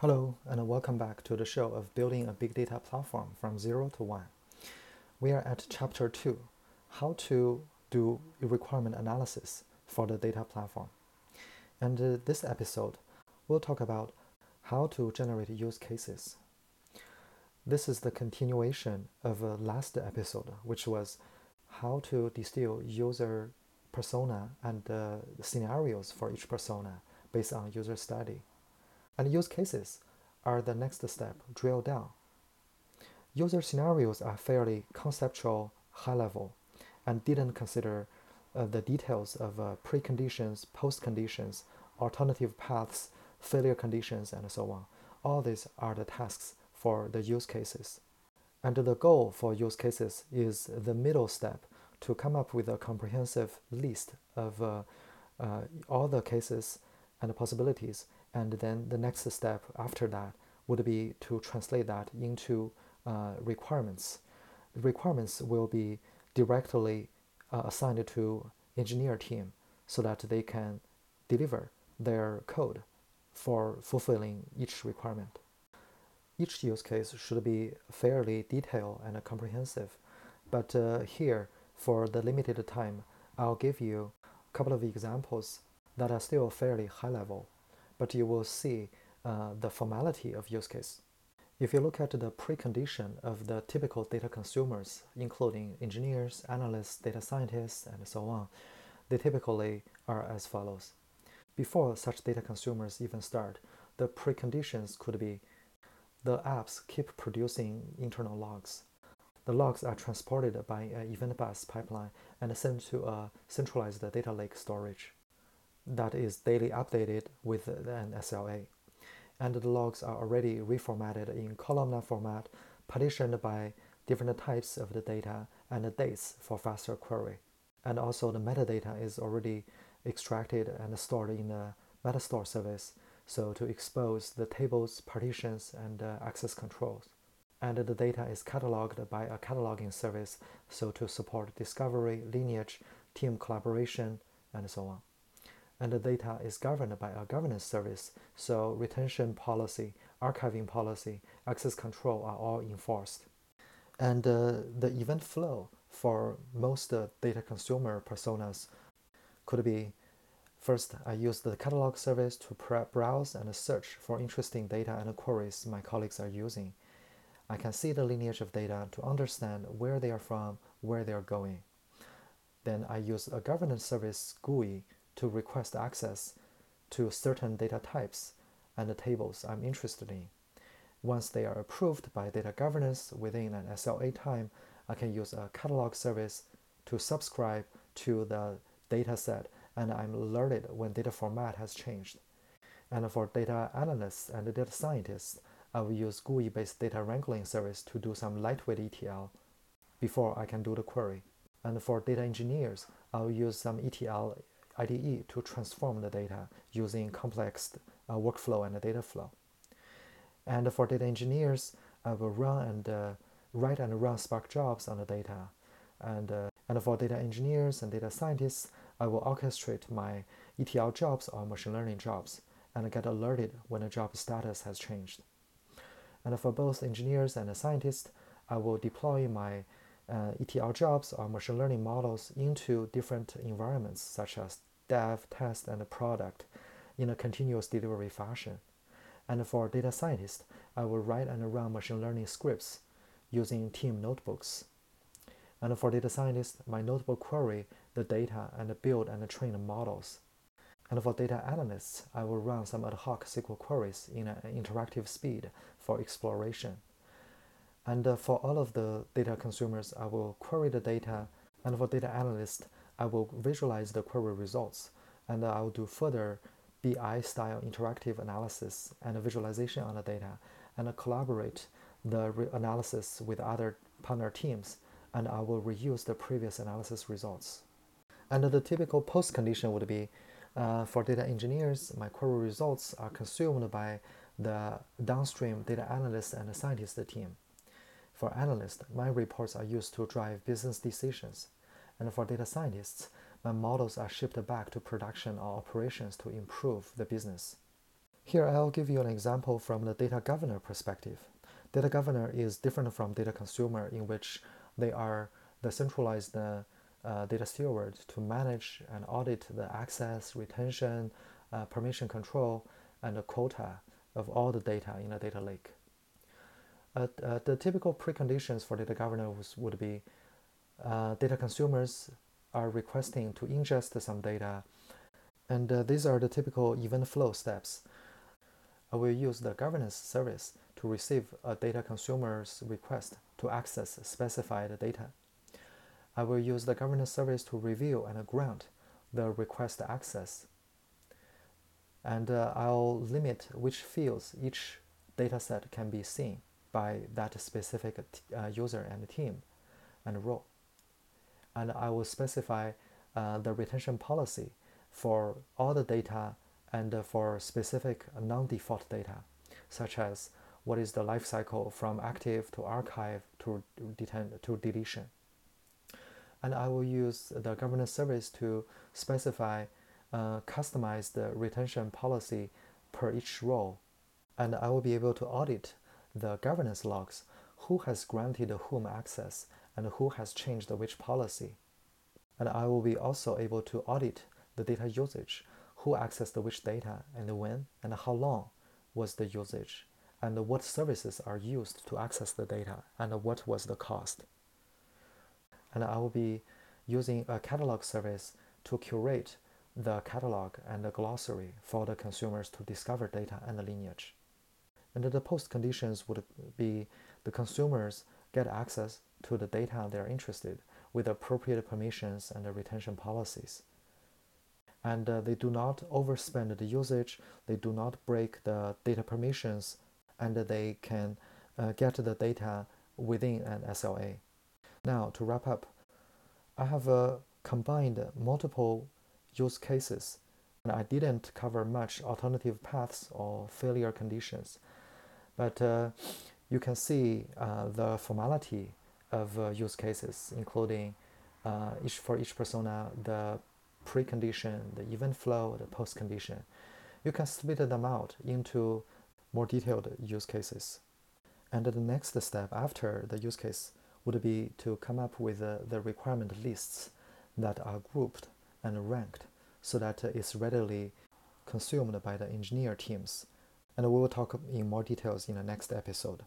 Hello, and welcome back to the show of building a big data platform from zero to one. We are at chapter two how to do requirement analysis for the data platform. And uh, this episode, we'll talk about how to generate use cases. This is the continuation of a last episode, which was how to distill user persona and uh, scenarios for each persona based on user study. And use cases are the next step, drill down. User scenarios are fairly conceptual, high level, and didn't consider uh, the details of uh, preconditions, postconditions, alternative paths, failure conditions, and so on. All these are the tasks for the use cases. And the goal for use cases is the middle step to come up with a comprehensive list of uh, uh, all the cases and possibilities and then the next step after that would be to translate that into uh, requirements. The requirements will be directly uh, assigned to engineer team so that they can deliver their code for fulfilling each requirement. Each use case should be fairly detailed and comprehensive, but uh, here, for the limited time, I'll give you a couple of examples that are still fairly high level but you will see uh, the formality of use case. If you look at the precondition of the typical data consumers, including engineers, analysts, data scientists, and so on, they typically are as follows. Before such data consumers even start, the preconditions could be the apps keep producing internal logs. The logs are transported by an event bus pipeline and sent to a centralized data lake storage that is daily updated with an SLA. And the logs are already reformatted in columnar format, partitioned by different types of the data and the dates for faster query. And also the metadata is already extracted and stored in the Metastore service, so to expose the tables, partitions, and uh, access controls. And the data is cataloged by a cataloging service, so to support discovery, lineage, team collaboration, and so on and the data is governed by a governance service, so retention policy, archiving policy, access control are all enforced. And uh, the event flow for most uh, data consumer personas could be first, I use the catalog service to browse and search for interesting data and queries my colleagues are using. I can see the lineage of data to understand where they are from, where they are going. Then I use a governance service GUI to request access to certain data types and tables I'm interested in. Once they are approved by data governance within an SLA time, I can use a catalog service to subscribe to the data set and I'm alerted when data format has changed. And for data analysts and data scientists, I will use GUI-based data wrangling service to do some lightweight ETL before I can do the query. And for data engineers, I'll use some ETL IDE to transform the data using complex uh, workflow and data flow. And for data engineers, I will run and uh, write and run Spark jobs on the data. And, uh, and for data engineers and data scientists, I will orchestrate my ETL jobs or machine learning jobs and get alerted when a job status has changed. And for both engineers and scientists, I will deploy my uh, ETL jobs or machine learning models into different environments such as dev, test, and product in a continuous delivery fashion. And for data scientists, I will write and run machine learning scripts using team notebooks. And for data scientists, my notebook query the data and build and train models. And for data analysts, I will run some ad hoc SQL queries in an interactive speed for exploration. And for all of the data consumers, I will query the data. And for data analysts, I will visualize the query results and I will do further BI style interactive analysis and visualization on the data and collaborate the analysis with other partner teams and I will reuse the previous analysis results. And the typical post condition would be uh, for data engineers, my query results are consumed by the downstream data analyst and scientist team. For analysts, my reports are used to drive business decisions. And for data scientists, my models are shipped back to production or operations to improve the business. Here I'll give you an example from the data governor perspective. Data governor is different from data consumer in which they are the centralized uh, uh, data steward to manage and audit the access, retention, uh, permission control, and the quota of all the data in a data lake. Uh, uh, the typical preconditions for data governance would be uh, data consumers are requesting to ingest some data, and these are the typical event flow steps. I will use the governance service to receive a data consumer's request to access specified data. I will use the governance service to review and grant the request access. And uh, I'll limit which fields each dataset can be seen by that specific uh, user and team and role. And I will specify uh, the retention policy for all the data and for specific non-default data, such as what is the life cycle from active to archive to, to deletion. And I will use the governance service to specify uh, customized retention policy per each role. And I will be able to audit the governance logs, who has granted whom access and who has changed which policy. And I will be also able to audit the data usage who accessed which data and when and how long was the usage and what services are used to access the data and what was the cost. And I will be using a catalog service to curate the catalog and the glossary for the consumers to discover data and the lineage. And the post conditions would be the consumers get access to the data they're interested with appropriate permissions and retention policies and uh, they do not overspend the usage, they do not break the data permissions, and they can uh, get the data within an SLA. Now, to wrap up, I have uh, combined multiple use cases, and I didn't cover much alternative paths or failure conditions, but uh, you can see uh, the formality of uh, use cases, including each for each persona, the precondition, the event flow, the post condition. You can split them out into more detailed use cases. And the next step after the use case would be to come up with uh, the requirement lists that are grouped and ranked so that it's readily consumed by the engineer teams. And we will talk in more details in the next episode.